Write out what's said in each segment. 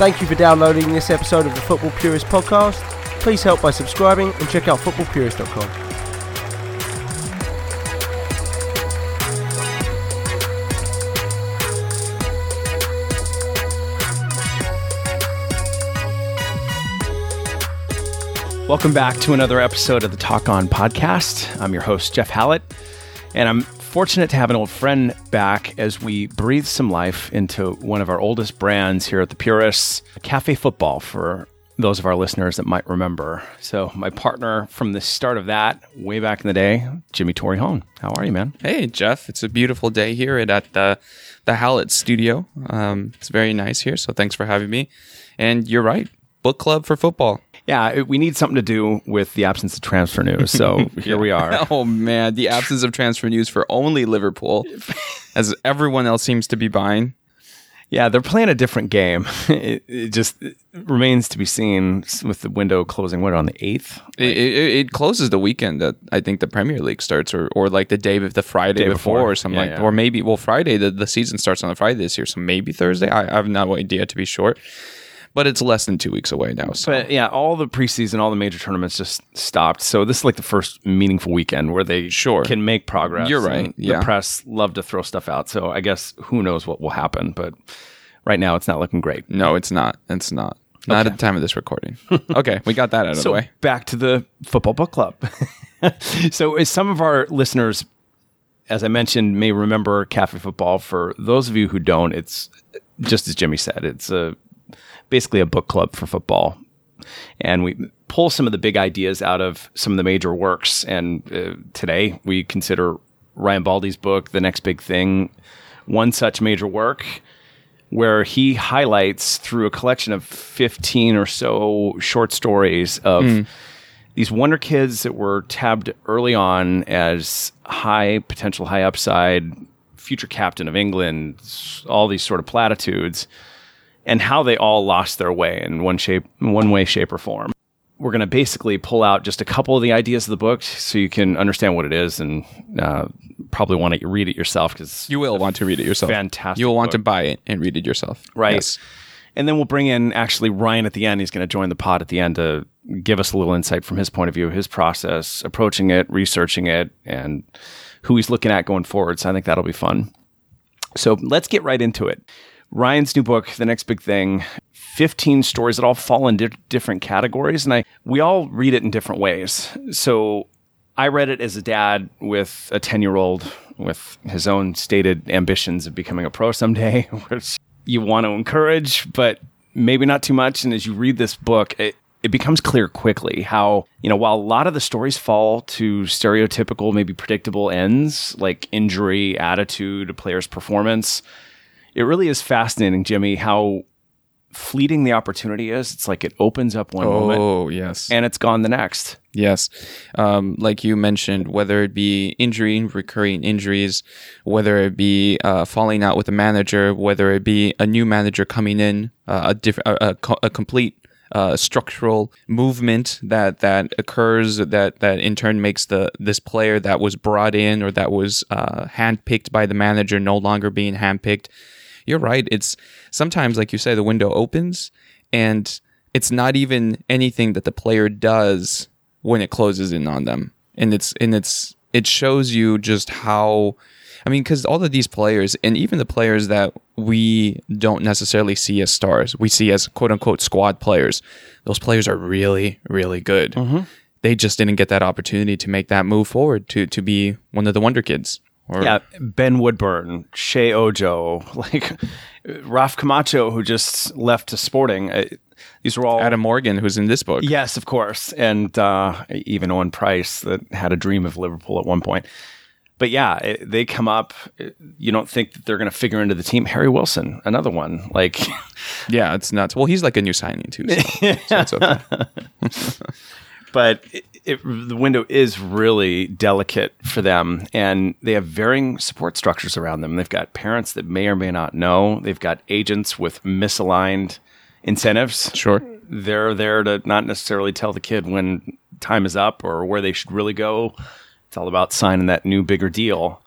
Thank you for downloading this episode of the Football Purist podcast. Please help by subscribing and check out footballpurist.com. Welcome back to another episode of the Talk On podcast. I'm your host, Jeff Hallett, and I'm fortunate to have an old friend back as we breathe some life into one of our oldest brands here at the Purists, Cafe Football, for those of our listeners that might remember. So, my partner from the start of that, way back in the day, Jimmy Torrejón. How are you, man? Hey, Jeff. It's a beautiful day here at the the Hallett Studio. Um, it's very nice here, so thanks for having me. And you're right, book club for football. Yeah, we need something to do with the absence of transfer news. So here we are. Oh man, the absence of transfer news for only Liverpool, as everyone else seems to be buying. Yeah, they're playing a different game. It, it just it remains to be seen with the window closing. What on the eighth? It, it, it closes the weekend that I think the Premier League starts, or, or like the day of the Friday Day before, before. or something Yeah, like, yeah. or maybe well Friday the, the season starts on a Friday this year, so maybe Thursday. I, I have no idea to be short, but it's less than two weeks away now. So But yeah, all the preseason, all the major tournaments just stopped. So this is like the first meaningful weekend where they Sure. can make progress. You're right, yeah. The press love to throw stuff out. So I guess who knows what will happen. But right now, it's not looking great. no, it's not. It's not. Not at the time of this recording. okay, we got that out of the way. back to the football book club. so as some of our listeners, as I mentioned, may remember Cafe Football. For those of you who don't, it's just as Jimmy said, it's a basically a book club for football, and we pull some of the big ideas out of some of the major works. And uh, today we consider Ryan Baldi's book, "The Next Big Thing," one such major work where he highlights through a collection of 15 or so short stories of these wonder kids that were tabbed early on as high potential, high upside, future captain of England, all these sort of platitudes, and how they all lost their way in one shape, one way, shape, or form. We're going to basically pull out just a couple of the ideas of the book so you can understand what it is and uh, probably want to read it yourself because You will want to read it yourself. fantastic You will want book. to buy it and read it yourself. Right. Yes. And then we'll bring in actually Ryan at the end. He's going to join the pod at the end to give us a little insight from his point of view, his process, approaching it, researching it, and who he's looking at going forward. So I think that'll be fun. So let's get right into it. Ryan's new book, The Next Big Thing, 15 stories that all fall in di- different categories. And I we all read it in different ways. So I read it as a dad with a 10 year old with his own stated ambitions of becoming a pro someday, which you want to encourage, but maybe not too much. And as you read this book, it, it becomes clear quickly how, you know, while a lot of the stories fall to stereotypical, maybe predictable ends like injury, attitude, a player's performance, it really is fascinating, Jimmy, how fleeting the opportunity is. It's like it opens up one moment Oh, yes. and it's gone the next. Yes. Um, like you mentioned, whether it be injury, recurring injuries, whether it be uh, falling out with a manager, whether it be a new manager coming in, uh, a, diff- a, a, co- a complete uh, structural movement that that occurs that that in turn makes the this player that was brought in or that was uh, handpicked by the manager no longer being handpicked. You're right. It's sometimes like you say the window opens and it's not even anything that the player does when it closes in on them. And it's and it's it shows you just how i mean because all of these players and even the players that we don't necessarily see as stars we see as quote unquote squad players those players are really really good. Mm-hmm. They just didn't get that opportunity to make that move forward to to be one of the wonder kids or Yeah, Ben Woodburn, Sheyi Ojo, like Raf Camacho, who just left to Sporting. Uh, These were all adam morgan who's in this book Yes, of course, and uh, even Owen Price that had a dream of Liverpool at one point. But yeah, it, they come up. it- You don't think that they're going to figure into the team. Harry Wilson, another one. Like, yeah it's nuts well he's like a new signing too so, so it's okay. but it, it, the window is really delicate for them, and they have varying support structures around them. They've got parents that may or may not know. They've got agents with misaligned incentives. sure they're there to not necessarily tell the kid when time is up or where they should really go. It's all about signing that new bigger deal.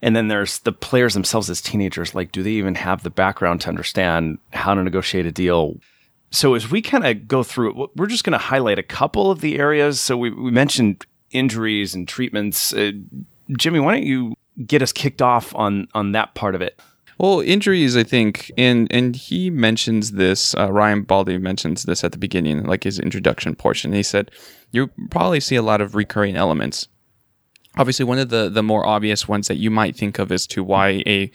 And then there's the players themselves as teenagers. Like, do they even have the background to understand how to negotiate a deal? So, as we kind of go through it, we're just going to highlight a couple of the areas. So, we, we mentioned injuries and treatments. Uh, Jimmy, why don't you get us kicked off on on that part of it? Well, injuries, I think, and and he mentions this. Uh, Ryan Baldi mentions this at the beginning, like his introduction portion. He said, "You probably see a lot of recurring elements." Obviously, one of the the more obvious ones that you might think of as to why a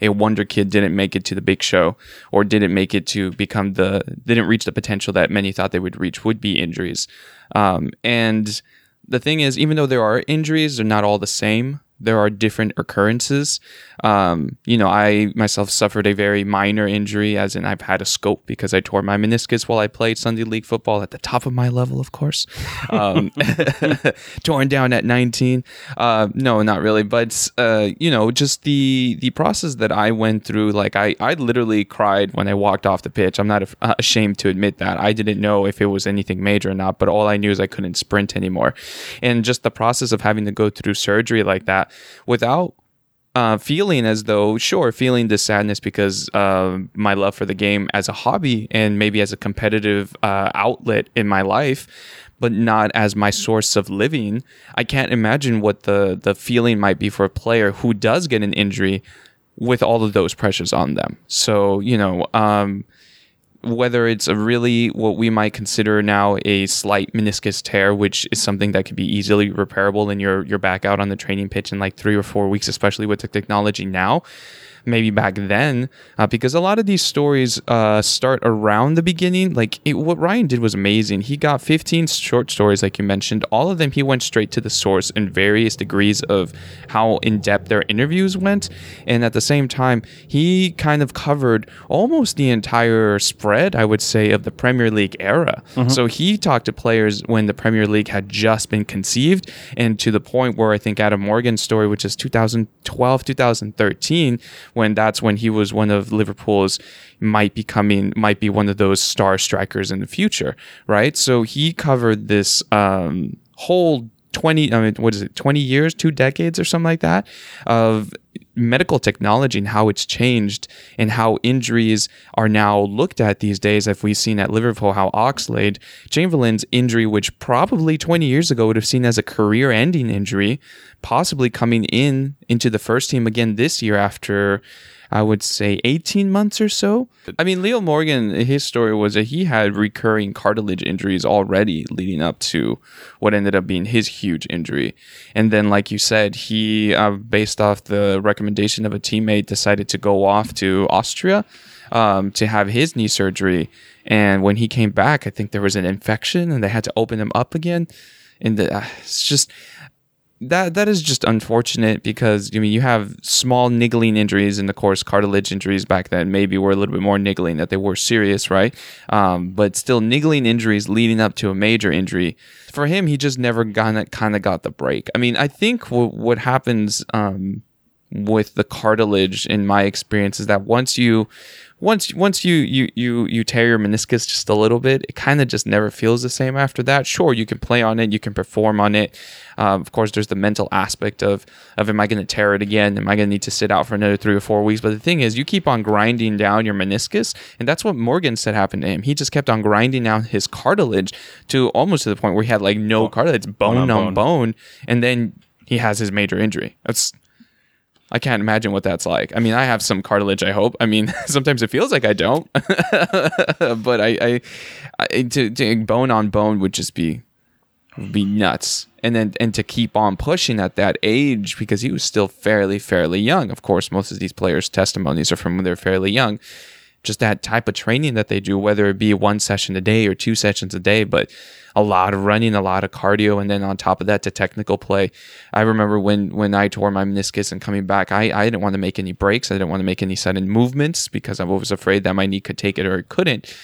a wonder kid didn't make it to the big show or didn't make it to become the didn't reach the potential that many thought they would reach would be injuries. Um, and the thing is, even though there are injuries, they're not all the same there are different occurrences. Um, you know, I myself suffered a very minor injury, as in I've had a scope because I tore my meniscus while I played Sunday League football at the top of my level, of course. Um, torn down at 19. Uh, no, not really, but uh, you know, just the the process that I went through. Like I, I literally cried when I walked off the pitch. I'm not ashamed to admit that. I didn't know if it was anything major or not, but all I knew is I couldn't sprint anymore, and just the process of having to go through surgery like that without uh, feeling as though, sure, feeling the sadness because uh, my love for the game as a hobby and maybe as a competitive uh, outlet in my life, but not as my source of living. I can't imagine what the the feeling might be for a player who does get an injury with all of those pressures on them. So you know. Um, whether it's a really what we might consider now a slight meniscus tear, which is something that could be easily repairable and you're you're back out on the training pitch in like three or four weeks, especially with the technology now maybe back then, uh, because a lot of these stories uh, start around the beginning. Like it, what Ryan did was amazing. He got 15 short stories, like you mentioned. All of them, he went straight to the source in various degrees of how in depth their interviews went, and at the same time, he kind of covered almost the entire spread, I would say, of the Premier League era. Mm-hmm. So he talked to players when the Premier League had just been conceived, and to the point where I think Adam Morgan's story, which is 2012, 2013 when that's when he was one of Liverpool's might be coming, might be one of those star strikers in the future, right? So he covered this um, whole 20 I mean what is it 20 years two decades or something like that of medical technology and how it's changed and how injuries are now looked at these days. If we've seen at Liverpool how Oxlade Chamberlain's injury which probably 20 years ago would have seen as a career ending injury possibly coming in into the first team again this year after I would say 18 months or so. I mean, Leo Morgan, his story was that he had recurring cartilage injuries already leading up to what ended up being his huge injury. And then, like you said, he, uh, based off the recommendation of a teammate, decided to go off to Austria um, to have his knee surgery. And when he came back, I think there was an infection and they had to open him up again. And the, uh, it's just, that that is just unfortunate because I mean you have small niggling injuries and of course cartilage injuries back then maybe were a little bit more niggling that they were serious right? Um, but still niggling injuries leading up to a major injury for him he just never got kind of got the break. I mean I think w- what happens um, with the cartilage in my experience is that once you once once you you you you tear your meniscus just a little bit, it kind of just never feels the same after that. Sure, you can play on it, you can perform on it. Um, of course, there's the mental aspect of of am I going to tear it again? Am I going to need to sit out for another three or four weeks? But the thing is, you keep on grinding down your meniscus, and that's what Morgan said happened to him. He just kept on grinding down his cartilage to almost to the point where he had like no cartilage, bone, bone on bone. bone, and then he has his major injury. That's I can't imagine what that's like. I mean, I have some cartilage. I hope. I mean, sometimes it feels like I don't, but I, I, I to, to, bone on bone would just be would be nuts. And then and to keep on pushing at that age because he was still fairly fairly young. Of course, most of these players' testimonies are from when they're fairly young. Just that type of training that they do, whether it be one session a day or two sessions a day, but a lot of running, a lot of cardio, and then on top of that, to technical play. I remember when when I tore my meniscus and coming back, I, I didn't want to make any breaks. I didn't want to make any sudden movements because I was afraid that my knee could take it or it couldn't.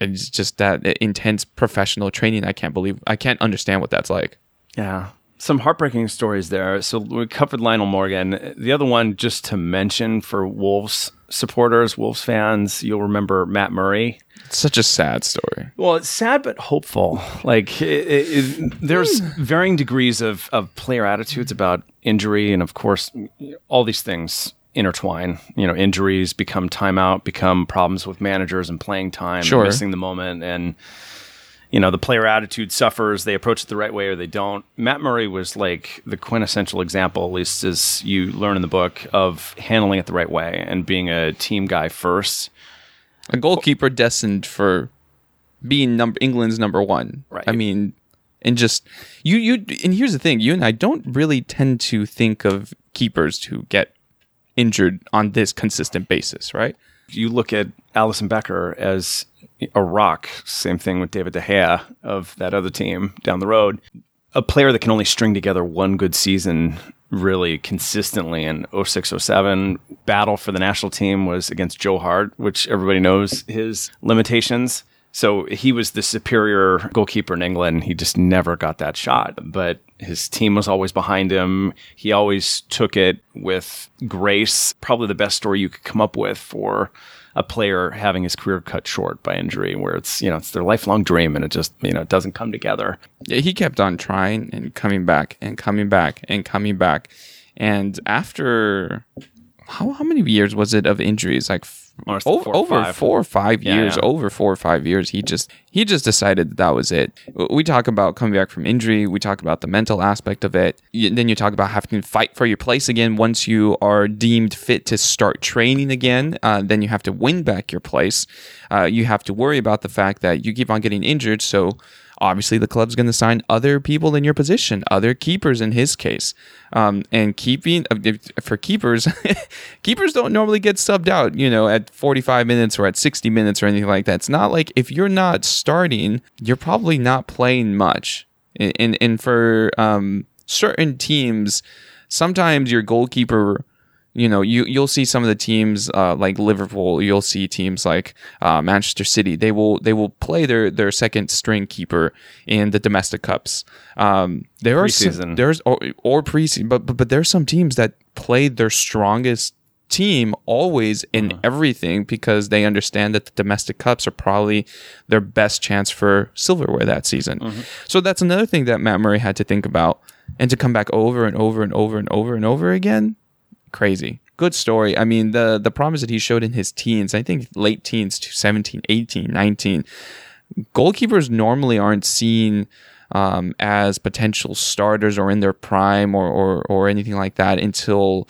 It's just that intense professional training. I can't believe I can't understand what that's like. Yeah, some heartbreaking stories there. So we covered Lionel Morgan. The other one, just to mention for Wolves supporters, Wolves fans, you'll remember Matt Murray. It's such a sad story. Well, it's sad but hopeful. Like it, it, it, there's varying degrees of, of player attitudes about injury, and of course, all these things intertwine. You know, injuries become timeout, become problems with managers and playing time, Sure. missing the moment, and you know the player attitude suffers. They approach it the right way or they don't. Matt Murray was like the quintessential example, at least as you learn in the book, of handling it the right way and being a team guy first. a goalkeeper destined for being number England's number one. Right. I mean, and just you you and here's the thing: you and I don't really tend to think of keepers who get injured on this consistent basis, right? you look at Alisson Becker as a rock. Same thing with David De Gea of that other team down the road. A player that can only string together one good season really consistently in 06 07 battle for the national team was against Joe Hart, which everybody knows his limitations. So he was the superior goalkeeper in England. He just never got that shot, but his team was always behind him. He always took it with grace. Probably the best story you could come up with for a player having his career cut short by injury, where it's, you know, it's their lifelong dream and it just, you know, it doesn't come together. He kept on trying and coming back and coming back and coming back. And after how how many years was it of injuries? Like f- Almost four over, or over four or five Yeah, years. yeah. Over four or five years, he just he just decided that, that was it. We talk about coming back from injury. We talk about the mental aspect of it. You, then you talk about having to fight for your place again once you are deemed fit to start training again. Uh, then you have to win back your place. Uh, you have to worry about the fact that you keep on getting injured. So obviously the club's going to sign other people in your position, other keepers in his case. Um, and keeping uh, for keepers, keepers don't normally get subbed out, you know, at 45 minutes or at 60 minutes or anything like that. It's not like if you're not starting, you're probably not playing much. And and, and for um, certain teams, sometimes your goalkeeper you know, you you'll see some of the teams uh, like Liverpool. You'll see teams like uh, Manchester City. They will they will play their their second string keeper in the domestic cups. Um, there are Preseason. some, there's or, or preseason, but, but but there's some teams that play their strongest team always in everything because they understand that the domestic cups are probably their best chance for silverware that season. So that's another thing that Matt Murray had to think about. And to come back over and over and over and over and over again, crazy. Good story. I mean, the the promise that he showed in his teens, I think late teens to 17, 18, 19, goalkeepers normally aren't seen um, as potential starters or in their prime or, or, or anything like that until,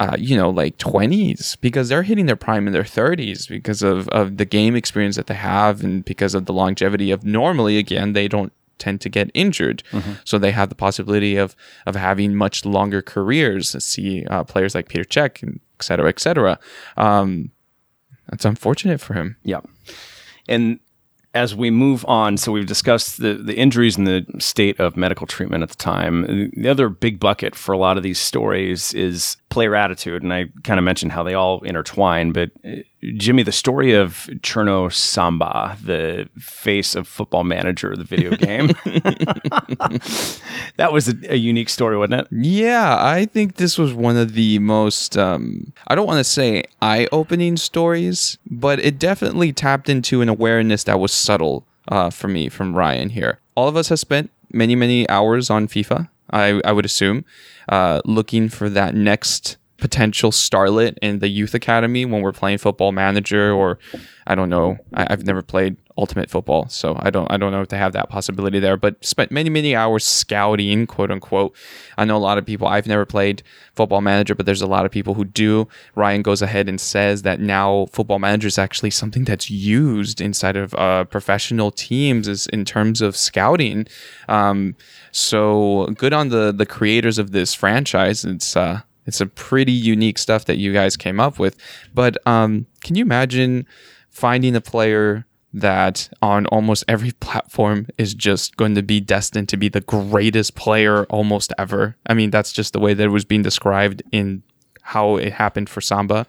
uh, you know, like 20s because they're hitting their prime in their 30s because of, of the game experience that they have and because of the longevity of normally, again, they don't tend to get injured. So they have the possibility of, of having much longer careers. See uh, players like Peter Cech, and et cetera, et cetera. Um, that's unfortunate for him. Yeah. And as we move on, so we've discussed the, the injuries and the state of medical treatment at the time. The other big bucket for a lot of these stories is player attitude. And I kind of mentioned how they all intertwine. But uh, Jimmy, the story of Cherno Samba, the face of football manager, of the video game, that was a, a unique story, wasn't it? Yeah, I think this was one of the most, um, I don't want to say eye opening stories, but it definitely tapped into an awareness that was subtle uh, for me from Ryan here. All of us have spent many, many hours on FIFA, I, I would assume, uh, looking for that next potential starlet in the youth academy when we're playing football manager or I don't know. I, I've never played ultimate football, so I don't I don't know if they have that possibility there. But spent many many hours scouting, quote unquote. I know a lot of people. I've never played football manager, but there's a lot of people who do. Ryan goes ahead and says that now football manager is actually something that's used inside of uh, professional teams is in terms of scouting. Um, so good on the the creators of this franchise. It's uh, it's a pretty unique stuff that you guys came up with. But um, can you imagine finding a player that on almost every platform is just going to be destined to be the greatest player almost ever? I mean, that's just the way that it was being described in how it happened for Samba.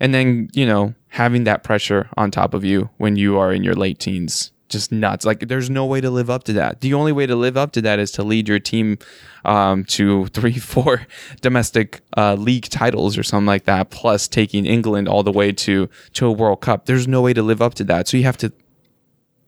And then, you know, having that pressure on top of you when you are in your late teens just nuts. Like there's no way to live up to that. The only way to live up to that is to lead your team um, to three, four domestic uh, league titles or something like that, plus taking England all the way to to a World Cup. There's no way to live up to that. So you have to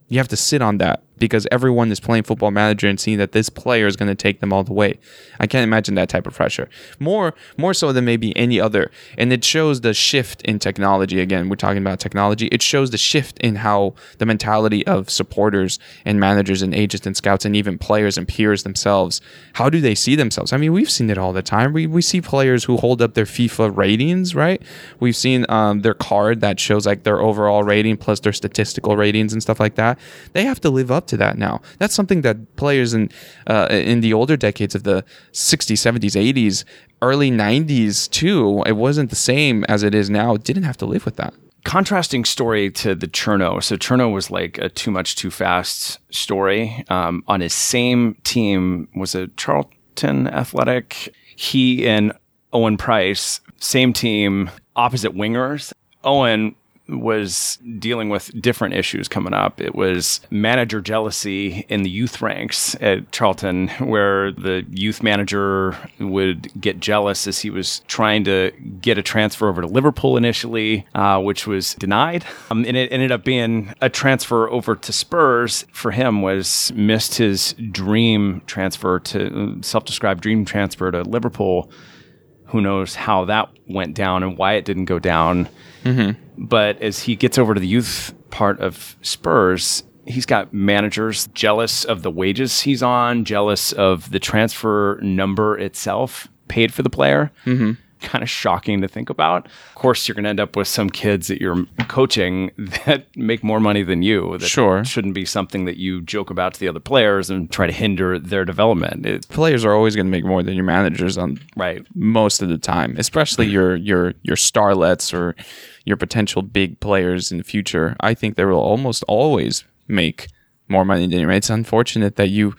you have to sit on that because everyone is playing football manager and seeing that this player is going to take them all the way. I can't imagine that type of pressure. More more so than maybe any other. And it shows the shift in technology again. We're talking about technology. It shows the shift in how the mentality of supporters and managers and agents and scouts and even players and peers themselves, how do they see themselves? I mean, we've seen it all the time. We we see players who hold up their FIFA ratings, right? We've seen um, their card that shows like their overall rating plus their statistical ratings and stuff like that. They have to live up to that now. That's something that players in uh, in the older decades of the 60s, 70s, 80s, early 90s too, it wasn't the same as it is now. Didn't have to live with that. Contrasting story to the Cherno. So Cherno was like a too much, too fast story. Um, on his same team was a Charlton Athletic. He and Owen Price, same team, opposite wingers. Owen was dealing with different issues coming up. It was manager jealousy in the youth ranks at Charlton, where the youth manager would get jealous as he was trying to get a transfer over to Liverpool initially, uh, which was denied. Um, and it ended up being a transfer over to Spurs for him was missed his dream transfer to self-described dream transfer to Liverpool. Who knows how that went down and why it didn't go down. But as he gets over to the youth part of Spurs, he's got managers jealous of the wages he's on, jealous of the transfer number itself paid for the player. Mm-hmm. Kind of shocking to think about. Of course, you're going to end up with some kids that you're coaching that make more money than you. That Sure. shouldn't be something that you joke about to the other players and try to hinder their development. It, Players are always going to make more than your managers on right. most of the time, especially your your your starlets or your potential big players in the future. I think they will almost always make more money than you. It's unfortunate that you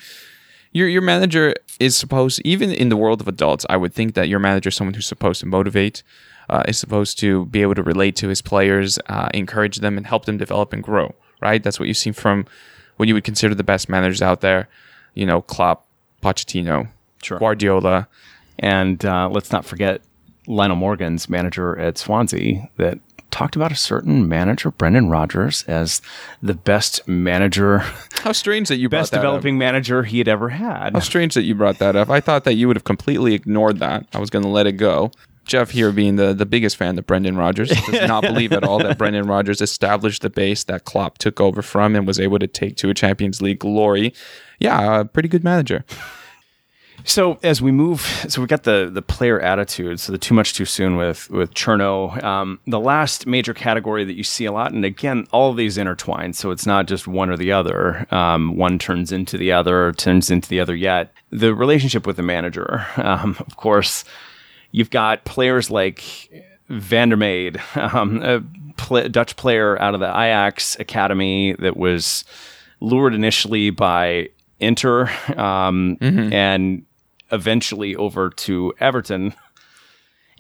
your your manager is supposed even in the world of adults. I would think that your manager is someone who's supposed to motivate. Uh, is supposed to be able to relate to his players, uh, encourage them, and help them develop and grow. Right, that's what you see from what you would consider the best managers out there. You know, Klopp, Pochettino, Sure. Guardiola. And uh, let's not forget Lionel Morgan's manager at Swansea that talked about a certain manager, Brendan Rodgers, as the best manager, How strange that you brought best that up. developing manager he had ever had. How strange that you brought that up. I thought that you would have completely ignored that. I was going to let it go. Jeff here being the, the biggest fan of Brendan Rodgers does not believe at all that Brendan Rodgers established the base that Klopp took over from and was able to take to a Champions League glory. Yeah, a pretty good manager. So as we move, so we got the the player attitude. So the too much too soon with with Cherno. Um, the last major category that you see a lot, and again, all of these intertwine. So it's not just one or the other. Um, one turns into the other, or turns into the other. Yet the relationship with the manager. Um, of course, you've got players like van der Meyde, um, a pl- Dutch player out of the Ajax academy that was lured initially by Inter um, and eventually over to Everton.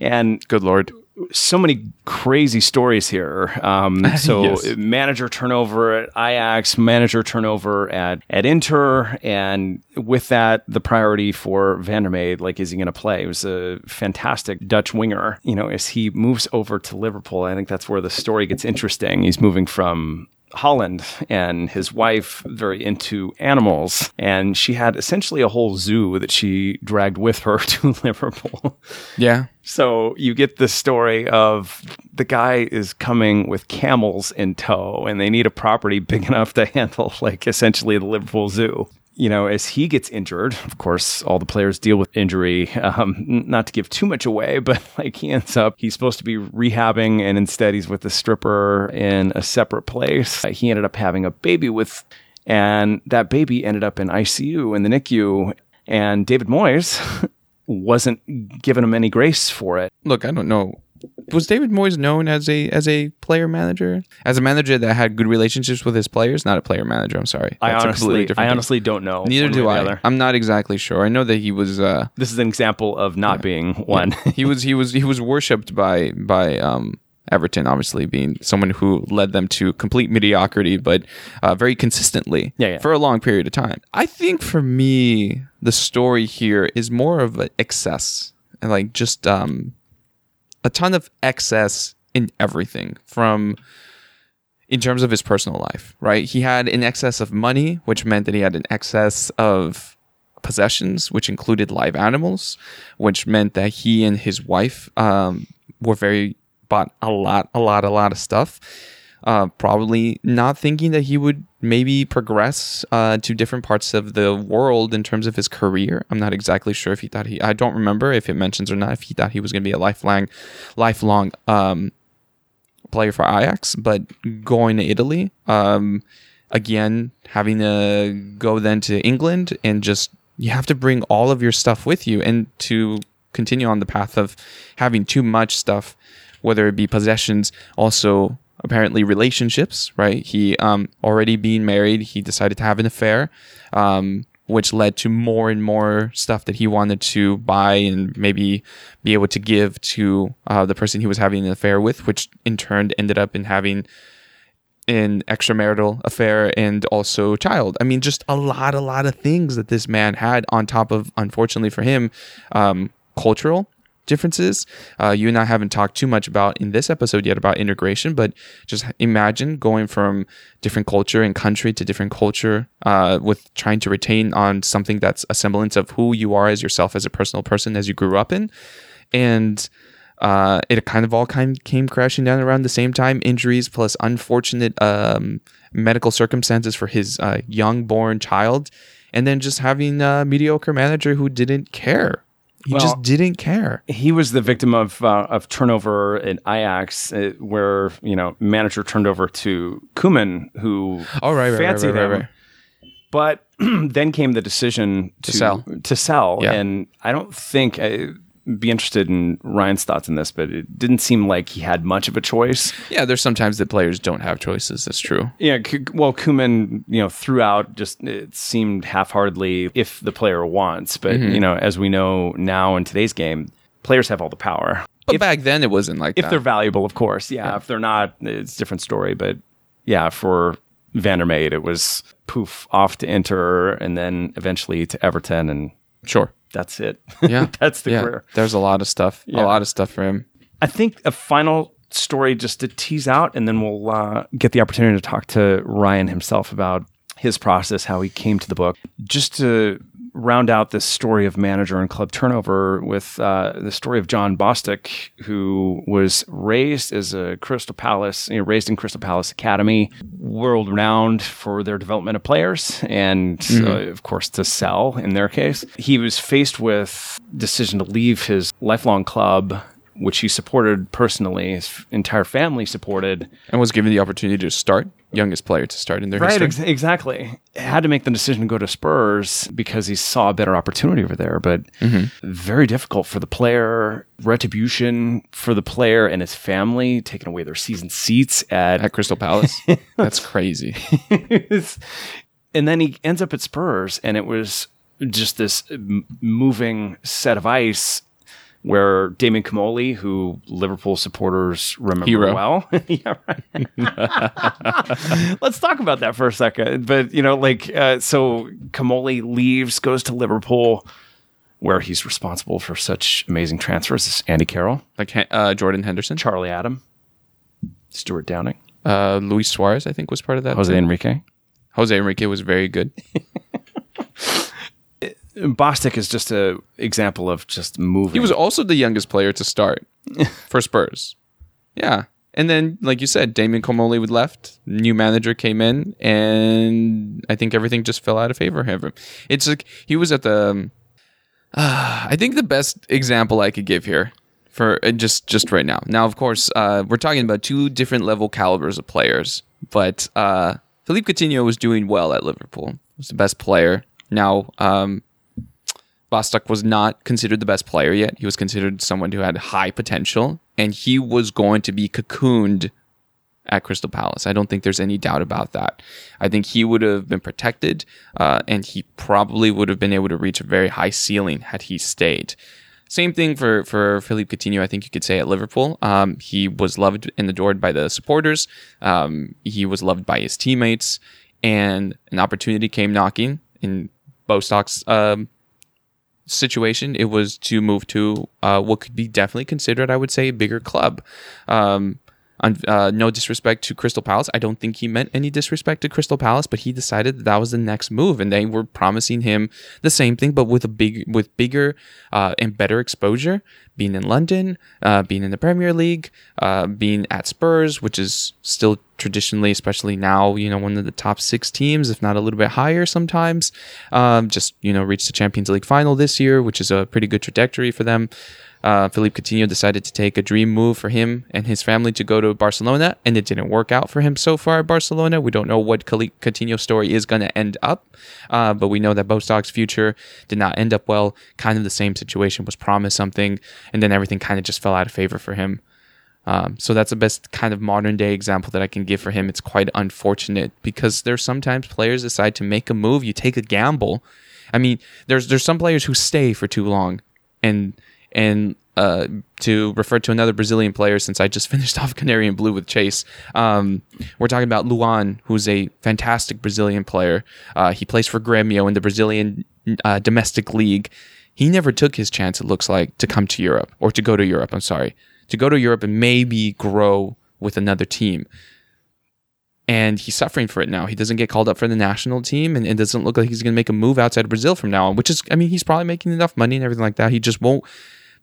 And Good lord. so many crazy stories here. Um, so Yes. manager turnover at Ajax, manager turnover at, at Inter, and with that, the priority for van der Meyde, like, is he going to play? It was a fantastic Dutch winger. You know, as he moves over to Liverpool, I think that's where the story gets interesting. He's moving from Holland and his wife very into animals and she had essentially a whole zoo that she dragged with her to Liverpool. Yeah. So you get the story of the guy is coming with camels in tow and they need a property big enough to handle like essentially the Liverpool Zoo. You know, as he gets injured, of course, all the players deal with injury. Um, not to give too much away, but like he ends up, he's supposed to be rehabbing, and instead he's with a stripper in a separate place. Uh, He ended up having a baby with, and that baby ended up in ICU in the NICU. And David Moyes wasn't giving him any grace for it. Look, I don't know. Was David Moyes known as a as a player manager? As a manager that had good relationships with his players? Not a player manager, I'm sorry. I honestly, I honestly don't know. Neither do I. I'm not exactly sure. I know that he was uh This is an example of not being one. he was he was he was worshipped by by um Everton, obviously being someone who led them to complete mediocrity, but uh, very consistently Yeah, yeah. for a long period of time. I think for me, the story here is more of an excess, and like just um, a ton of excess in everything from in terms of his personal life, right? He had an excess of money, which meant that he had an excess of possessions, which included live animals, which meant that he and his wife um, were very bought a lot, a lot, a lot of stuff. Uh, probably not thinking that he would maybe progress uh, to different parts of the world in terms of his career. I'm not exactly sure if he thought he. I don't remember if it mentions or not if he thought he was going to be a lifelong, lifelong um, player for Ajax. But going to Italy, um, again, having to go then to England and just you have to bring all of your stuff with you and to continue on the path of having too much stuff, whether it be possessions, also apparently relationships, right? He um, already being married, he decided to have an affair, um, which led to more and more stuff that he wanted to buy and maybe be able to give to uh, the person he was having an affair with, which in turn ended up in having an extramarital affair and also child. I mean, just a lot, a lot of things that this man had on top of, unfortunately for him, um, cultural differences. Uh, you and I haven't talked too much about in this episode yet about integration, but just imagine going from different culture and country to different culture uh, with trying to retain on something that's a semblance of who you are as yourself as a personal person as you grew up in. And uh, it kind of all kind came crashing down around the same time. Injuries plus unfortunate um, medical circumstances for his uh, young born child, and then just having a mediocre manager who didn't care. He Well, just didn't care. he was the victim of uh, of turnover in Ajax, uh, where you know manager turned over to Koeman, who Oh, right, right, right, fancied right, right, him. right. But then came the decision to, sell. To sell, Yeah. and I don't think I'd be interested in Ryan's thoughts on this, but it didn't seem like he had much of a choice. Yeah, there's sometimes that players don't have choices. That's true. Yeah, well, Koeman, you know, throughout just it seemed half-heartedly if the player wants, but Mm-hmm. you know, as we know now in today's game, players have all the power. But If- back then it wasn't like if that. they're valuable, of course. Yeah, if they're not, it's a different story. But yeah, for van der Meyde, it was poof off to Inter and then eventually to Everton, and sure. That's it. Yeah, that's the yeah. career. There's a lot of stuff. Yeah. A lot of stuff for him. I think a final story just to tease out, and then we'll uh, get the opportunity to talk to Ryan himself about his process, how he came to the book. Just to round out this story of manager and club turnover with uh, the story of John Bostock, who was raised as a Crystal Palace, you know, raised in Crystal Palace Academy, world renowned for their development of players, and uh, of course to sell in their case. He was faced with decision to leave his lifelong club which he supported personally, his f- entire family supported. And was given the opportunity to start, youngest player to start in their history. ex- exactly. Had to make the decision to go to Spurs because he saw a better opportunity over there, but mm-hmm. very difficult for the player, retribution for the player and his family, taking away their season seats at At Crystal Palace. That's crazy. and then he ends up at Spurs, and it was just this m- moving set of ice where Damien Comolli, who Liverpool supporters remember Hero. well, yeah, right. Let's talk about that for a second. But you know, like, uh, so Comolli leaves, goes to Liverpool. Where he's responsible for such amazing transfers is Andy Carroll, Like uh, Jordan Henderson. Charlie Adam, Stuart Downing, Uh, Luis Suarez, I think, was part of that. Jose too. Enrique. Jose Enrique was very good. Bostock is just a example of just moving. He was also the youngest player to start for Spurs. Yeah. And then, like you said, Damien Comolli would left. New manager came in, and I think everything just fell out of favor for him. It's like he was at the. um, I think the best example I could give here for uh, just just right now. Now, of course, uh, we're talking about two different level calibers of players, but uh, Philippe Coutinho was doing well at Liverpool. Was the best player. Now, um, Bostock was not considered the best player yet. He was considered someone who had high potential, and he was going to be cocooned at Crystal Palace. I don't think there's any doubt about that. I think he would have been protected, uh, and he probably would have been able to reach a very high ceiling had he stayed. Same thing for for Philippe Coutinho. I think you could say at Liverpool, um, he was loved and adored by the supporters. Um, he was loved by his teammates, and an opportunity came knocking in Bostock's um, situation, it was to move to uh, what could be definitely considered, I would say, a bigger club. Um, uh, no disrespect to Crystal Palace. I don't think he meant any disrespect to Crystal Palace, but he decided that, that was the next move, and they were promising him the same thing, but with a big, with bigger uh, and better exposure. Being in London, uh, being in the Premier League, uh, being at Spurs, which is still traditionally, especially now, you know, one of the top six teams, if not a little bit higher sometimes. Um, just you know, reached the Champions League final this year, which is a pretty good trajectory for them uh, Philippe Coutinho decided to take a dream move for him and his family to go to Barcelona, and it didn't work out for him so far at Barcelona. We don't know what Coutinho's story is going to end up, uh, but we know that Bostock's future did not end up well. Kind of the same situation was promised something, and then everything kind of just fell out of favor for him. Um, so that's the best kind of modern day example that I can give for him. It's quite unfortunate because there's sometimes players decide to make a move, you take a gamble. I mean, there's there's some players who stay for too long, and and uh, to refer to another Brazilian player, since I just finished off Canary and Blue with Chase, um, we're talking about Luan, who's a fantastic Brazilian player. Uh, he plays for Grêmio in the Brazilian uh, domestic league. He never took his chance, it looks like, to come to Europe or to go to Europe. I'm sorry, to go to Europe and maybe grow with another team. And he's suffering for it now. He doesn't get called up for the national team, and it doesn't look like he's going to make a move outside of Brazil from now on. Which is, I mean, he's probably making enough money and everything like that. He just won't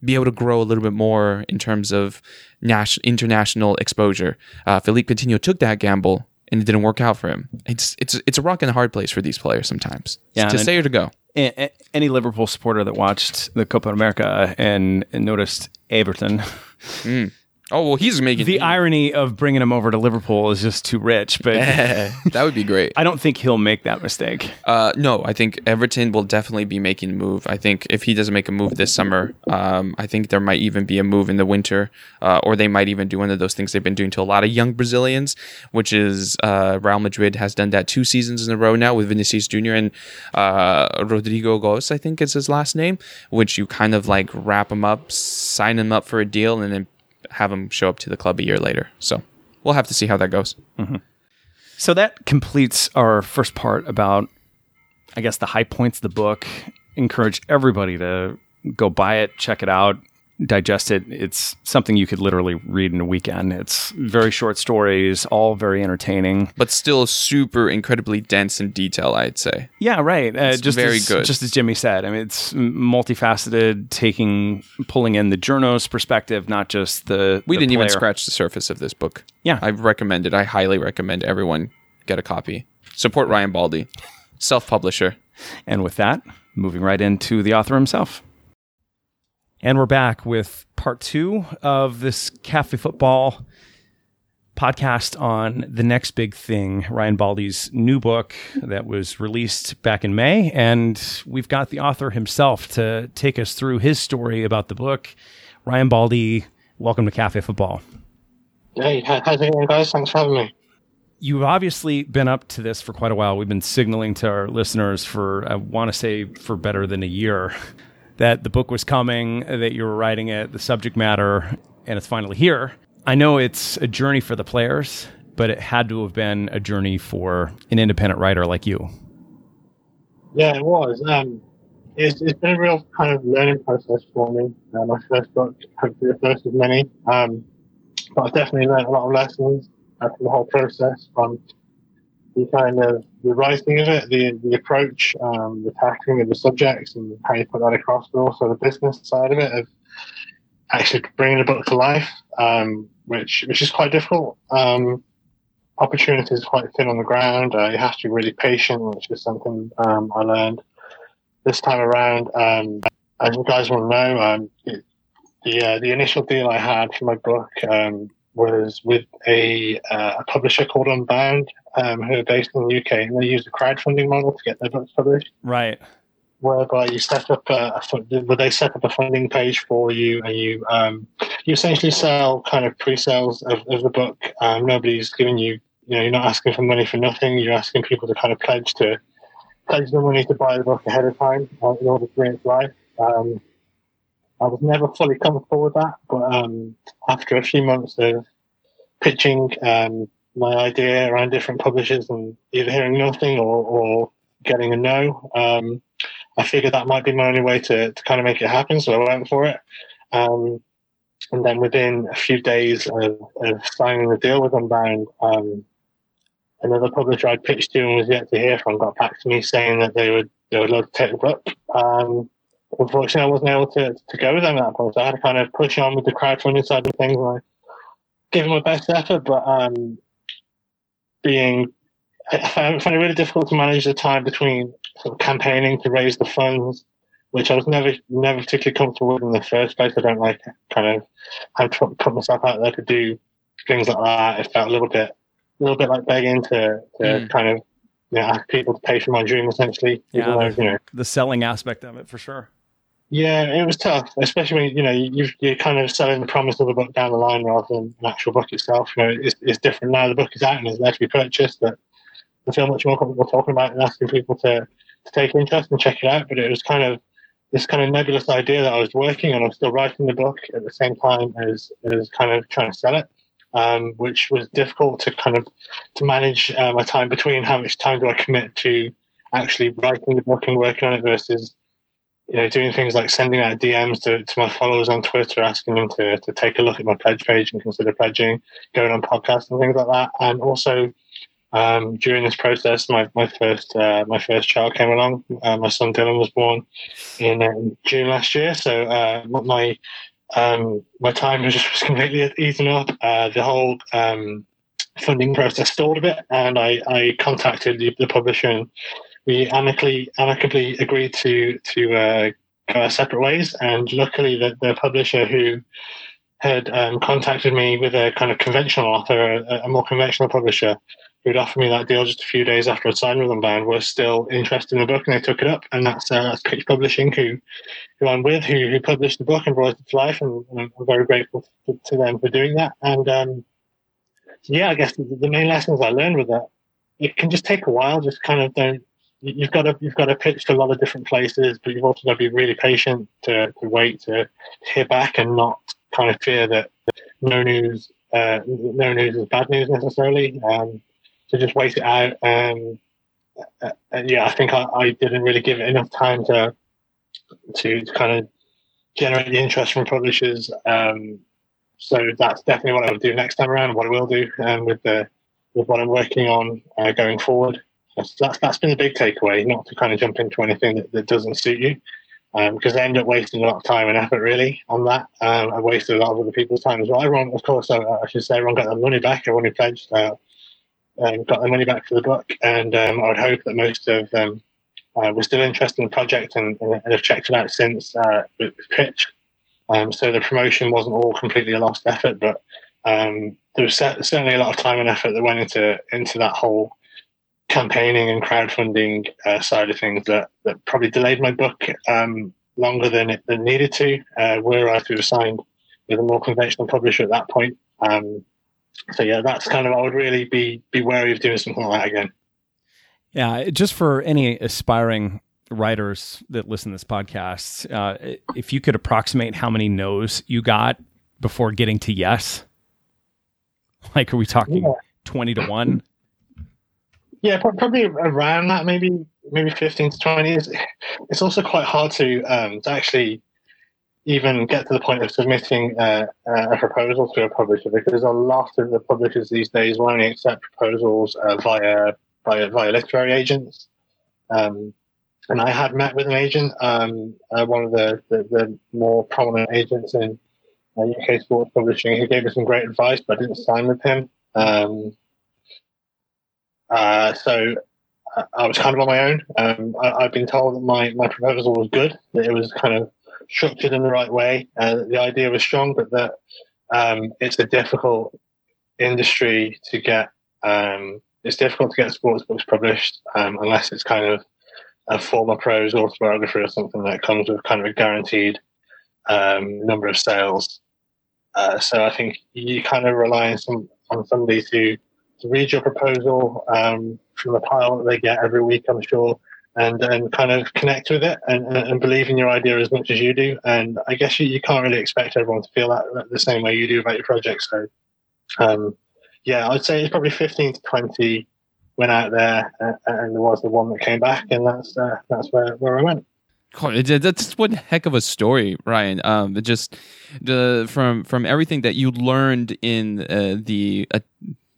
be able to grow a little bit more in terms of nas- international exposure. Uh, Philippe Coutinho took that gamble and it didn't work out for him. It's it's it's a rock and a hard place for these players sometimes. Yeah, to stay or to go. Any Liverpool supporter that watched the Copa America and, and noticed Everton mm. Oh well, he's making the irony of bringing him over to Liverpool is just too rich. But that would be great. I don't think he'll make that mistake. Uh, no, I think Everton will definitely be making a move. I think if he doesn't make a move this summer, um, I think there might even be a move in the winter, uh, or they might even do one of those things they've been doing to a lot of young Brazilians, which is uh, Real Madrid has done that two seasons in a row now with Vinicius Junior and uh, Rodrygo Goes, I think is his last name, which you kind of like wrap him up, sign him up for a deal, and then have him show up to the club a year later. So we'll have to see how that goes. Mm-hmm. So that completes our first part about, I guess, the high points of the book. Encourage everybody to go buy it, check it out, digest it. It's something you could literally read in a weekend. It's very short stories, all very entertaining, but still super incredibly dense in detail. I'd say. Yeah, right. Uh, just very as, good. Just as Jimmy said, I mean, it's multifaceted, taking pulling in the journo's perspective, not just the. We the didn't player. even scratch the surface of this book. Yeah, I recommend it. I highly recommend everyone get a copy. Support Ryan Baldi, self publisher. And with that, moving right into the author himself. And we're back with part two of this Cafe Football podcast on the next big thing, Ryan Baldi's new book that was released back in May. And we've got the author himself to take us through his story about the book. Ryan Baldi, welcome to Cafe Football. Hey, how's it going, guys? Thanks for having me. You've obviously been up to this for quite a while. We've been signaling to our listeners for, I want to say, for better than a year that the book was coming, that you were writing it, the subject matter, and it's finally here. I know it's a journey for the players, but it had to have been a journey for an independent writer like you. Yeah, it was. Um, it's, it's been a real kind of learning process for me. Uh, my first book, hopefully the first of many. Um, but I've definitely learned a lot of lessons uh, from the whole process from the kind of the writing of it, the the approach, um, the tackling of the subjects, and how you put that across, but also the business side of it of actually bringing the book to life, um, which which is quite difficult. Um, opportunities quite thin on the ground. Uh, you have to be really patient, which is something um, I learned this time around. Um, as you guys will know, um, it, the uh, the initial deal I had for my book um, was with a, uh, a publisher called Unbound, um, who are based in the UK, and they use a crowdfunding model to get their books published. Right. Whereby you set up a, a where they set up a funding page for you, and you um, you essentially sell kind of pre-sales of, of the book. Um, nobody's giving you, you know, you're not asking for money for nothing. You're asking people to kind of pledge to pledge the money to buy the book ahead of time uh, in order to bring it to life. Um, I was never fully comfortable with that, but um, after a few months of pitching um, my idea around different publishers and either hearing nothing or, or getting a no, um, I figured that might be my only way to, to kind of make it happen. So I went for it. Um, and then within a few days of, of signing the deal with Unbound, um, another publisher I'd pitched to and was yet to hear from got back to me saying that they would they would love to take the book. Um, unfortunately, I wasn't able to, to go with them at that point, so I had to kind of push on with the crowdfunding side of things. And I gave them my best effort, but um, being I found, found it really difficult to manage the time between sort of campaigning to raise the funds, which I was never never particularly comfortable with in the first place. I don't like kind of have to put myself out there to do things like that. It felt a little bit a little bit like begging to, to Mm. kind of you know, ask people to pay for my dream essentially. Yeah, the- you know, The selling aspect of it for sure. Yeah, it was tough, especially when you know you, you're kind of selling the promise of the book down the line rather than an actual book itself. You know, it's, it's different now. The book is out and it's there to be purchased, but I feel much more comfortable talking about and asking people to, to take interest and check it out. But it was kind of this kind of nebulous idea that I was working on. I was still writing the book at the same time as as kind of trying to sell it, um, which was difficult to kind of to manage uh, my time between how much time do I commit to actually writing the book and working on it versus you know, doing things like sending out DMs to, to my followers on Twitter, asking them to, to take a look at my pledge page and consider pledging, going on podcasts and things like that. And also, um, during this process, my, my first uh, my first child came along. Uh, my son Dylan was born in um, June last year, so uh, my um, my time was just completely eaten up. Uh, the whole um, funding process stalled a bit, and I, I contacted the, the publisher and we amicably amicably agreed to to uh, go our separate ways. And luckily, the, the publisher who had um, contacted me with a kind of conventional offer, a, a more conventional publisher, who'd offered me that deal just a few days after I'd signed with them, Bound, was still interested in the book, and they took it up. And that's uh, that's Pitch Publishing, who who I'm with, who who published the book and brought it to life, and, and I'm very grateful to, to them for doing that. And um, yeah, I guess the, the main lessons I learned with that, it can just take a while. Just kind of don't you've got to you've got to pitch to a lot of different places, but you've also got to be really patient to, to wait to hear back and not kind of fear that no news uh, no news is bad news necessarily. Um, so just wait it out. Um, uh, uh, yeah, I think I, I didn't really give it enough time to to kind of generate the interest from publishers. Um, so that's definitely what I would do next time around. What I will do um, with the with what I'm working on uh, going forward. That's, that's that's been the big takeaway, not to kind of jump into anything that, that doesn't suit you, um, because I end up wasting a lot of time and effort really on that. Um, I wasted a lot of other people's time as well. Everyone, of course, I, I should say, everyone got their money back. Everyone who pledged uh, um, got their money back for the book, and um, I would hope that most of them uh, were still interested in the project and, and have checked it out since uh, it was pitched. Um, so the promotion wasn't all completely a lost effort, but um, there was certainly a lot of time and effort that went into into that whole campaigning and crowdfunding uh, side of things that, that probably delayed my book um, longer than it than needed to. Uh, were I to have signed with a more conventional publisher at that point. Um, so yeah, that's kind of I would really be be wary of doing something like that again. Yeah, just for any aspiring writers that listen to this podcast, uh, if you could approximate how many no's you got before getting to yes, like are we talking Yeah. twenty to one? Yeah, probably around that, maybe maybe fifteen to twenty. It's, it's also quite hard to um, to actually even get to the point of submitting uh, uh, a proposal to a publisher because a lot of the publishers these days will only accept proposals uh, via via via literary agents. Um, and I had met with an agent, um, uh, one of the, the, the more prominent agents in uh, UK sports publishing, who gave me some great advice, but I didn't sign with him. Um, uh, so I, I was kind of on my own. Um, I, I've been told that my, my proposal was good, that it was kind of structured in the right way. Uh, the idea was strong, but that um, it's a difficult industry to get. Um, it's difficult to get sports books published um, unless it's kind of a former prose autobiography or something that comes with kind of a guaranteed um, number of sales. Uh, so I think you kind of rely on, some, on somebody to to read your proposal um, from the pile that they get every week, I'm sure, and and kind of connect with it and, and believe in your idea as much as you do. And I guess you, you can't really expect everyone to feel that the same way you do about your project. So, um, yeah, I'd say it's probably 15 to 20 went out there, uh, and there was the one that came back, and that's uh, that's where, where I went. That's one heck of a story, Ryan. Um, just the from from everything that you learned in uh, the uh,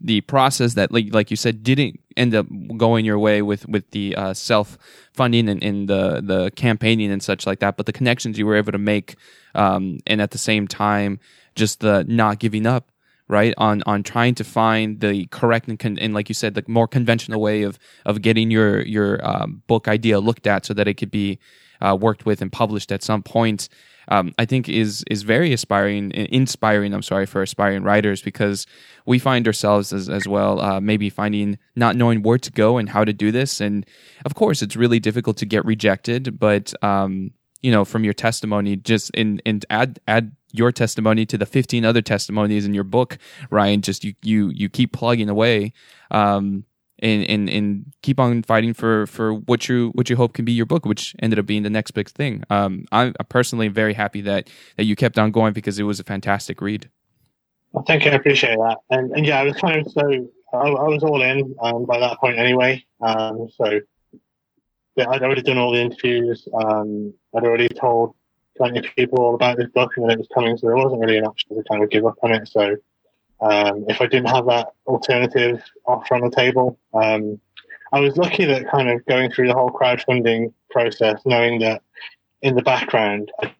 the process that, like like you said, didn't end up going your way with with the uh, self funding and, and the the campaigning and such like that, but the connections you were able to make, um, and at the same time, just the not giving up right on on trying to find the correct and, con- and like you said the more conventional way of of getting your your um, book idea looked at so that it could be uh, worked with and published at some point um, I think is is very aspiring, inspiring. I'm sorry for aspiring writers because we find ourselves as as well uh, maybe finding not knowing where to go and how to do this, and of course it's really difficult to get rejected. But um, you know, from your testimony, just in and add add your testimony to the 15 other testimonies in your book, Ryan. Just you you you keep plugging away. Um, and, and, and keep on fighting for, for what you what you hope can be your book, which ended up being the next big thing. Um, I'm personally very happy that that you kept on going because it was a fantastic read. Well, thank you, I appreciate that. And, and yeah, I was kind of so I, I was all in um, by that point anyway. Um, so yeah, I'd already done all the interviews. Um, I'd already told plenty of people all about this book and that it was coming, so there wasn't really an option to kind of give up on it. So um, if I didn't have that alternative offer on the table, um, I was lucky that kind of going through the whole crowdfunding process, knowing that in the background, I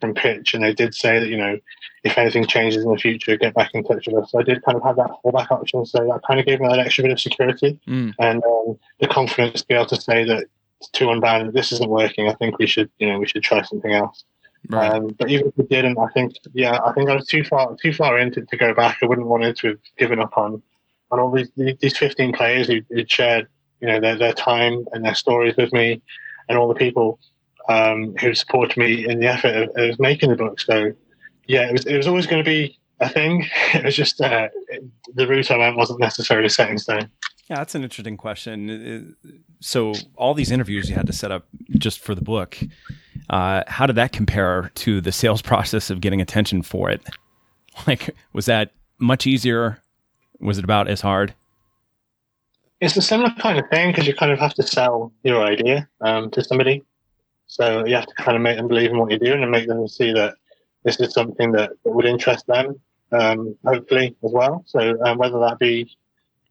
from pitch, and they did say that you know if anything changes in the future, get back in touch with us. So I did kind of have that fallback option, so that kind of gave me that extra bit of security mm. and um, the confidence to be able to say that to Unbound this isn't working. I think we should you know we should try something else. Right. Um, but even if we didn't, I think yeah, I think I was too far too far into to go back. I wouldn't want to have given up on on all these these 15 players who, who shared you know their their time and their stories with me, and all the people um, who supported me in the effort of, of, making the book. So yeah, it was it was always going to be a thing. It was just uh, the route I went wasn't necessarily set in stone. Yeah, that's an interesting question. So all these interviews you had to set up just for the book. Uh, how did that compare to the sales process of getting attention for it? Like, was that much easier? Was it about as hard? It's a similar kind of thing because you kind of have to sell your idea um, to somebody. So you have to kind of make them believe in what you're doing and make them see that this is something that, would interest them, um, hopefully, as well. So um, whether that be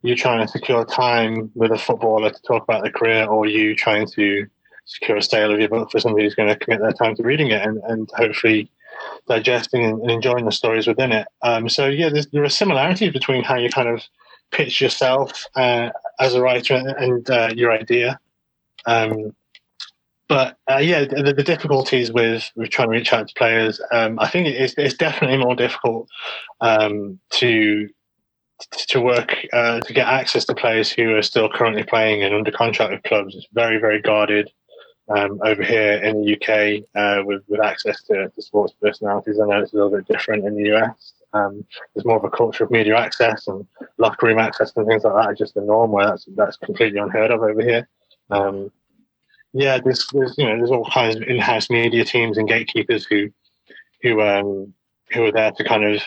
you trying to secure time with a footballer to talk about their career or you trying to secure a sale of your book for somebody who's going to commit their time to reading it and, and hopefully digesting and, enjoying the stories within it. Um, so yeah, there are similarities between how you kind of pitch yourself uh, as a writer and uh, your idea. Um, but uh, yeah, the, the, difficulties with, with trying to reach out to players, um, I think it's, it's definitely more difficult um, to to work uh, to get access to players who are still currently playing and under contract with clubs. It's very very guarded um, over here in the UK uh, with, with access to, to, sports personalities. I know it's a little bit different in the US. Um, there's more of a culture of media access and locker room access and things like that are just the norm where that's that's completely unheard of over here. Um, yeah, there's, there's you know there's all kinds of in-house media teams and gatekeepers who who um, who are there to kind of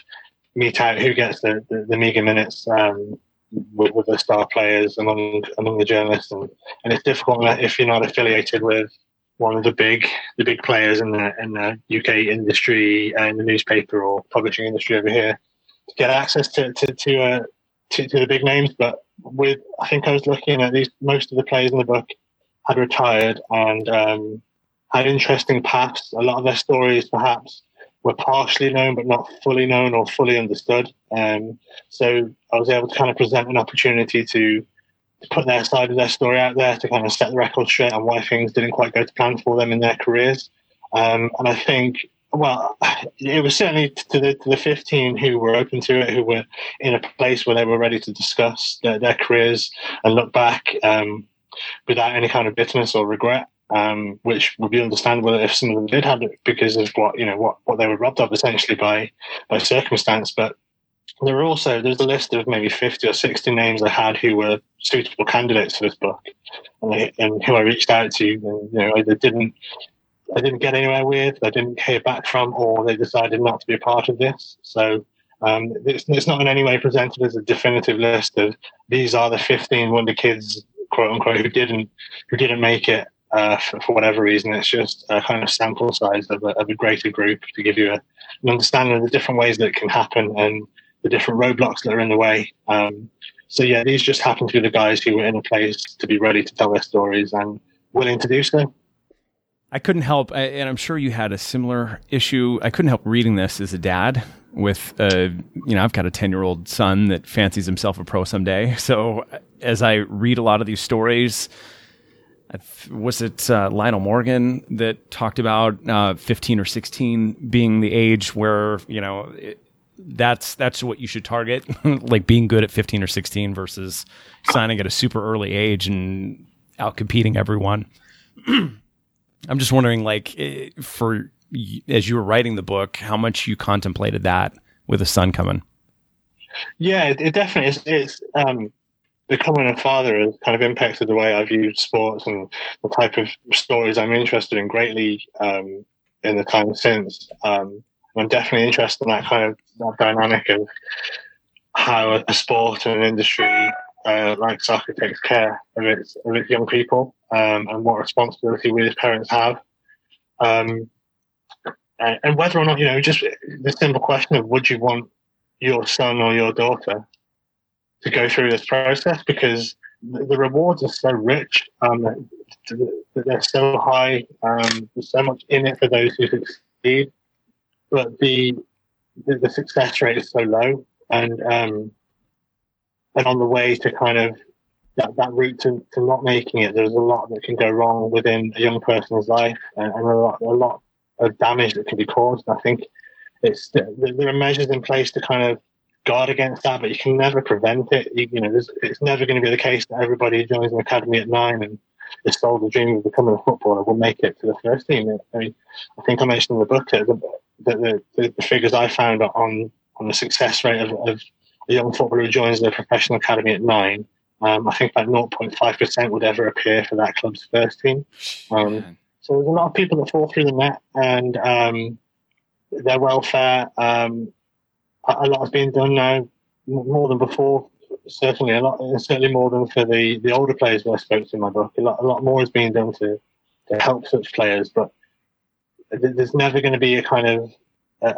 mete out who gets the, the, the meager minutes um, with, with, the star players among among the journalists, and, and it's difficult if you're not affiliated with one of the big the big players in the in the UK industry and the newspaper or publishing industry over here to get access to to to, uh, to, to the big names. But with I think I was looking at these most of the players in the book had retired and um, had interesting paths. A lot of their stories perhaps were partially known but not fully known or fully understood. Um, so I was able to kind of present an opportunity to, to put their side of their story out there to kind of set the record straight on why things didn't quite go to plan for them in their careers. Um, and I think, well, it was certainly to the, to the 15 who were open to it, who were in a place where they were ready to discuss their, their careers and look back um, without any kind of bitterness or regret um, which would be understandable if some of them did have it because of what you know what, what they were robbed of essentially by by circumstance. But there were also there's a list of maybe fifty or sixty names I had who were suitable candidates for this book, and, and who I reached out to, and you know either didn't I didn't get anywhere with, I didn't hear back from, or they decided not to be a part of this. So. Um, it's, it's not in any way presented as a definitive list of these are the 15 wonder kids, quote unquote, who didn't who didn't make it uh, for, whatever reason. It's just a kind of sample size of a, of a greater group to give you a, an understanding of the different ways that it can happen and the different roadblocks that are in the way. Um, so yeah, these just happen to be the guys who were in a place to be ready to tell their stories and willing to do so. I couldn't help, and I'm sure you had a similar issue. I couldn't help reading this as a dad with, uh, you know, I've got a 10 year old son that fancies himself a pro someday. So as I read a lot of these stories, was it uh, Lionel Morgan that talked about uh, 15 or 16 being the age where you know it, that's that's what you should target, like being good at 15 or 16 versus signing at a super early age and out competing everyone. I'm just wondering, like, eh, for as you were writing the book, how much you contemplated that with a son coming. Yeah, it, it definitely is. It's um, becoming a father has kind of impacted the way I view sports and the type of stories I'm interested in greatly um, in the time since. Um, I'm definitely interested in that kind of that dynamic of how a sport and an industry uh, like soccer takes care of its of its young people um, and what responsibility we as parents have. Um, and, and whether or not, you know, just the simple question of would you want your son or your daughter to go through this process because the, rewards are so rich, um, they're so high. Um, there's so much in it for those who succeed, but the the, the success rate is so low, and um, and on the way to kind of that, that route to, to not making it, there's a lot that can go wrong within a young person's life, and, and a lot a lot of damage that can be caused. I think it's there are measures in place to kind of guard against that, but you can never prevent it. You, you know, it's never going to be the case that everybody who joins an academy at nine and is sold the dream of becoming a footballer will make it to the first team. I mean, I think I mentioned in the book that the, the, the, the figures I found on on the success rate of, of a young footballer who joins the professional academy at nine. Um, I think about 0.5% would ever appear for that club's first team. Um, so there's a lot of people that fall through the net, and um, their welfare um, a lot is being done now, more than before. Certainly, a lot, certainly more than for the, the older players that I spoke to in my book. A lot, a lot more is being done to, to help such players, but there's never going to be a kind of uh,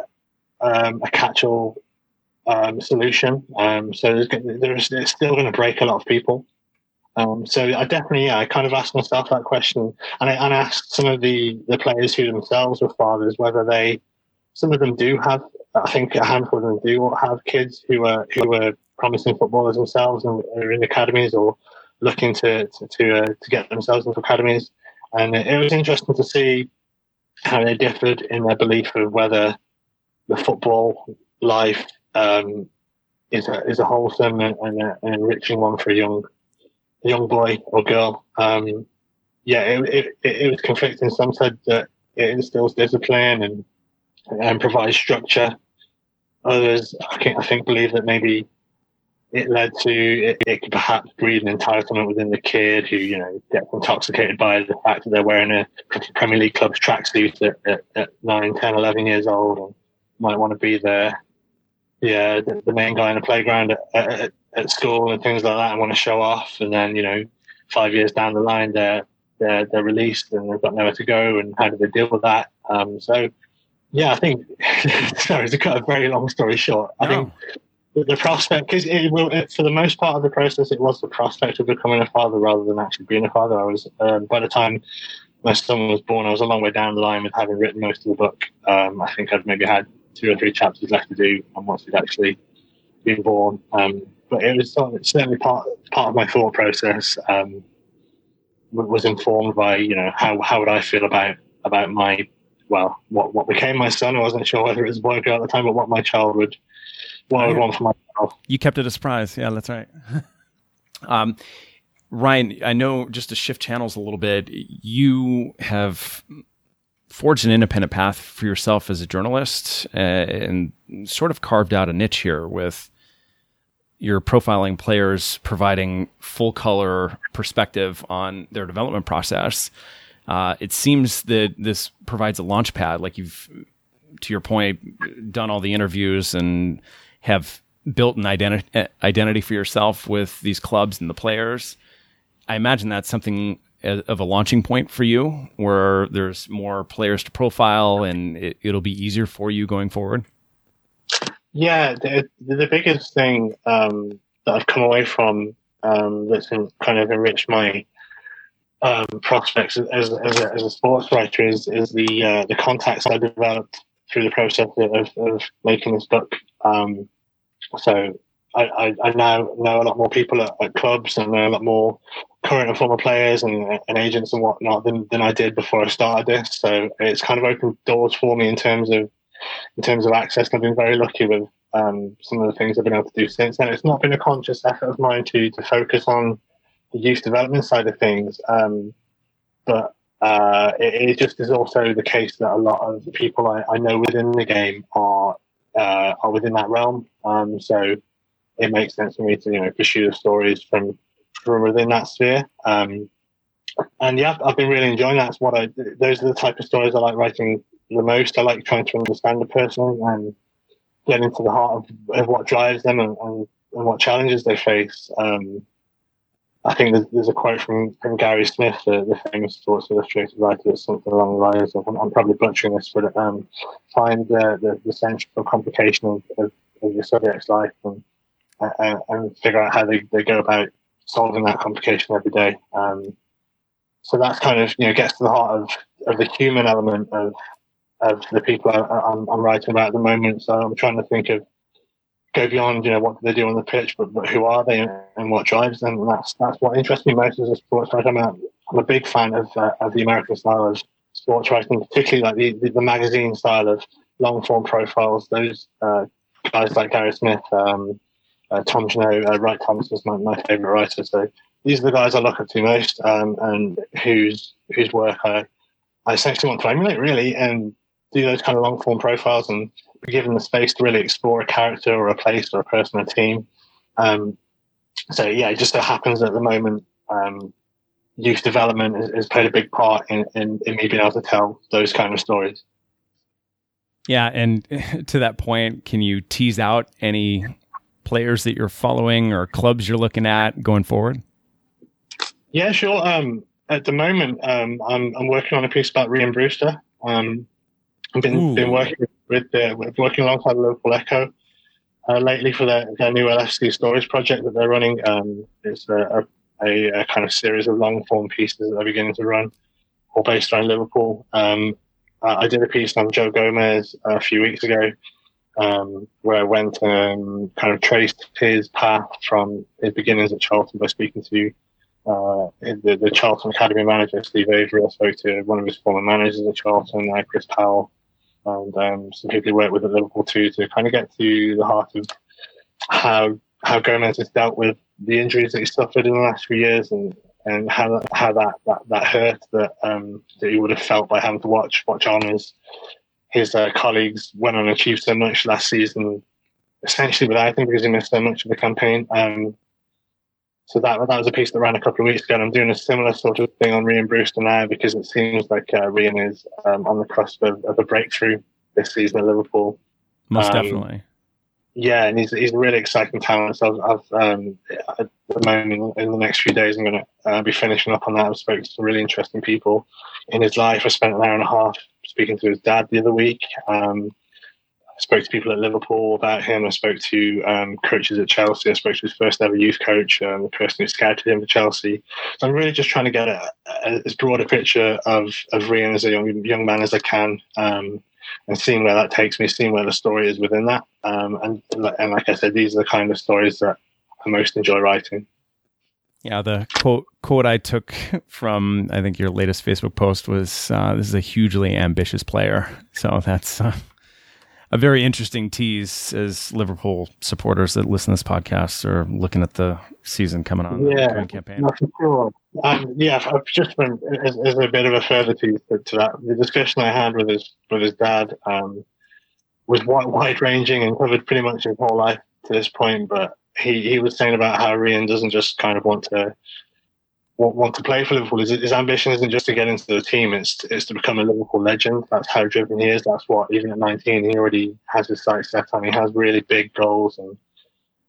um, a catch-all um, solution. Um, so there's, there's it's still going to break a lot of people. Um, so I definitely, yeah, I kind of asked myself that question, and I, and asked some of the the players who themselves were fathers whether they, some of them do have I think a handful of them do have kids who are who are promising footballers themselves and are in academies or looking to to to, uh, to get themselves into academies. And it, was interesting to see how they differed in their belief of whether the football life um, is a is a wholesome and, and a, an enriching one for a young a young boy or girl. Um, yeah, it, it, it was conflicting. Some said that it instills discipline and and provide structure. Others, I think, I think believe that maybe it led to it, it, could perhaps breed an entitlement within the kid who you know gets intoxicated by the fact that they're wearing a Premier League club's tracksuit at, at, at 9, 10, 11 years old and might want to be there. Yeah, the, the main guy in the playground at, at, at, school and things like that and want to show off. And then you know, five years down the line, they're they're they're released and they've got nowhere to go. And how do they deal with that? Um, so yeah, I think sorry to cut a very long story short. I think the prospect because it will it, for the most part of the process it was the prospect of becoming a father rather than actually being a father. I was um, by the time my son was born, I was a long way down the line with having written most of the book. Um, I think I'd maybe had two or three chapters left to do, and once he'd actually been born. Um, but it was certainly part part of my thought process. Um, was informed by you know how how would I feel about about my well, what what became my son. I wasn't sure whether it was a boy or girl at the time, but what my child would what I would want for myself. You kept it a surprise. Yeah, that's right. um, Ryan, I know just to shift channels a little bit, you have forged an independent path for yourself as a journalist uh, and sort of carved out a niche here with your profiling players providing full color perspective on their development process. Uh, it seems that this provides a launch pad. Like you've, to your point, done all the interviews and have built an identity identity for yourself with these clubs and the players. I imagine that's something of a launching point for you, where there's more players to profile, and it, it'll be easier for you going forward? Yeah, the, the biggest thing um, that I've come away from um, that's in, kind of enriched my um, prospects as, as, a, as, a, sports writer is, is the uh, the contacts I developed through the process of, of making this book. Um, so I, I, I, now know a lot more people at, at, clubs and know a lot more current and former players and, and agents and whatnot than, than I did before I started this. So it's kind of opened doors for me in terms of in terms of access. I've been very lucky with um, some of the things I've been able to do since. And it's not been a conscious effort of mine to to focus on the youth development side of things, um, but uh, it, it, just is also the case that a lot of people I, I know within the game are uh, are within that realm. Um, so it makes sense for me to you know pursue the stories from from within that sphere. Um, and yeah, I've been really enjoying that. It's what I those are the type of stories I like writing the most. I like trying to understand the person and get into the heart of, of what drives them and, and, and, what challenges they face. Um, I think there's, there's, a quote from, from Gary Smith, the, the famous Sports Illustrated writer, something along the lines of, I'm, probably butchering this, but um, find the, the, the, central complication of, of, of, your subject's life and, and, and, figure out how they, they go about solving that complication every day. Um, so that's kind of, you know, gets to the heart of, of the human element of, of the people I, am writing about at the moment. So I'm trying to think of go beyond, you know, what they do on the pitch, but, but who are they and what drives them? And that's that's what interests me most as a sports writer. I'm a, I'm a big fan of uh, of the American style of sports writing, particularly like the, the, the magazine style of long form profiles. Those uh, guys like Gary Smith, um, uh, Tom Junod, uh, Wright Thompson is my, my favorite writer. So these are the guys I look up to most, um, and whose whose work I I essentially want to emulate, really, and do those kind of long form profiles and given the space to really explore a character or a place or a person or a team. Um, so yeah, it just so happens at the moment, um, youth development has, played a big part in, in, in me being able to tell those kind of stories. Yeah, and to that point, can you tease out any players that you're following or clubs you're looking at going forward? Yeah, sure. Um, at the moment, um, I'm, I'm working on a piece about Rhian Brewster. Um, I've been, been working with, uh, working alongside local Echo uh, lately for their, their new LFC stories project that they're running. Um, it's a, a, a, kind of series of long form pieces that they're beginning to run, all based around Liverpool. Um, I did a piece on Joe Gomez a few weeks ago, um, where I went and kind of traced his path from his beginnings at Charlton by speaking to uh, the, the, Charlton Academy manager, Steve Avery. I spoke to one of his former managers at Charlton, uh, Chris Powell, and um, some people he work with at Liverpool too, to kind of get to the heart of how how Gomez has dealt with the injuries that he suffered in the last few years, and and how how that that, that hurt that um, that he would have felt by having to watch watch on his his uh, colleagues went on and achieved so much last season, essentially without him because he missed so much of the campaign. Um, so that that was a piece that ran a couple of weeks ago, and I'm doing a similar sort of thing on Rhian Brewster now because it seems like uh, Rhian is um, on the cusp of, of, a breakthrough this season at Liverpool. Most um, definitely. Yeah, and he's he's a really exciting talent. So I've, I've um, at the moment in the next few days I'm going to uh, be finishing up on that. I've spoken to some really interesting people in his life. I spent an hour and a half speaking to his dad the other week. Um, I spoke to people at Liverpool about him. I spoke to um, coaches at Chelsea. I spoke to his first ever youth coach, um, the person who scouted him for Chelsea. So I'm really just trying to get a, a, as broad a picture of of Rhian as a young young man as I can, um, and seeing where that takes me, seeing where the story is within that. Um, and and like I said, these are the kind of stories that I most enjoy writing. Yeah, the quote quote I took from I think your latest Facebook post was uh, "This is a hugely ambitious player." So that's uh, a very interesting tease as Liverpool supporters that listen to this podcast are looking at the season coming on. Yeah, campaign. for sure. Um, yeah, I've just been as, as, a bit of a further tease to, to, that. The discussion I had with his with his dad um, was wide ranging and covered pretty much his whole life to this point. But he, he was saying about how Rhian doesn't just kind of want to want, to play for Liverpool. His, his ambition isn't just to get into the team; it's it's to become a Liverpool legend. That's how driven he is. That's what even at 19 he already has his sights set on. He has really big goals and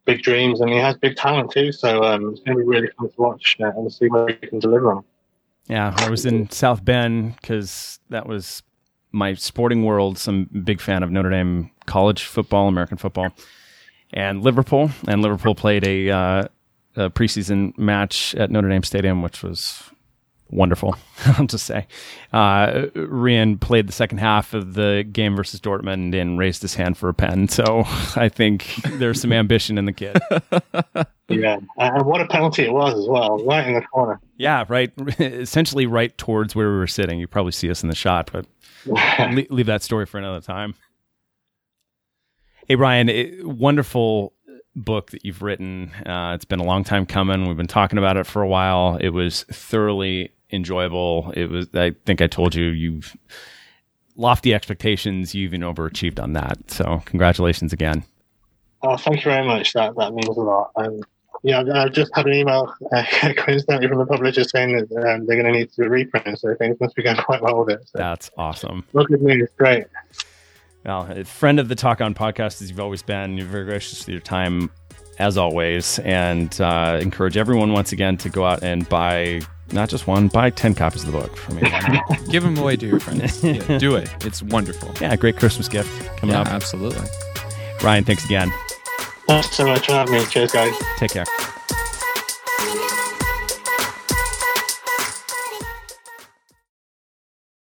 big dreams, and he has big talent too. So um, it's going to be really fun to watch uh, and see where he can deliver on. Yeah, I was in South Bend because that was my sporting world. Some big fan of Notre Dame college football, American football, and Liverpool. And Liverpool played a, uh, a preseason match at Notre Dame Stadium, which was wonderful. I'll just say, uh, Rhian played the second half of the game versus Dortmund and raised his hand for a pen. So I think there's some ambition in the kid. Yeah, and what a penalty it was as well, right in the corner. Yeah, right. Essentially, right towards where we were sitting. You probably see us in the shot, but leave that story for another time. Hey, Ryan, it, wonderful book that you've written. Uh, it's been a long time coming. We've been talking about it for a while. It was thoroughly enjoyable. It was. I think I told you you've lofty expectations. You've even overachieved on that. So congratulations again. Oh, thank you very much. That that means a lot. Um, yeah, I just had an email uh, coincidentally from the publisher saying that um, they're going to need to reprint, so things must be going quite well with it. So. That's awesome. Look at me, it's great. Well, a friend of the Talk On podcast, as you've always been, you're very gracious with your time, as always, and uh, encourage everyone once again to go out and buy not just one, buy 10 copies of the book for me. Give them away to your friends. Yeah, do it. It's wonderful. yeah, great Christmas gift coming Yeah, up. absolutely. Ryan, thanks again. Thanks so much for having me. Cheers, guys. Take care.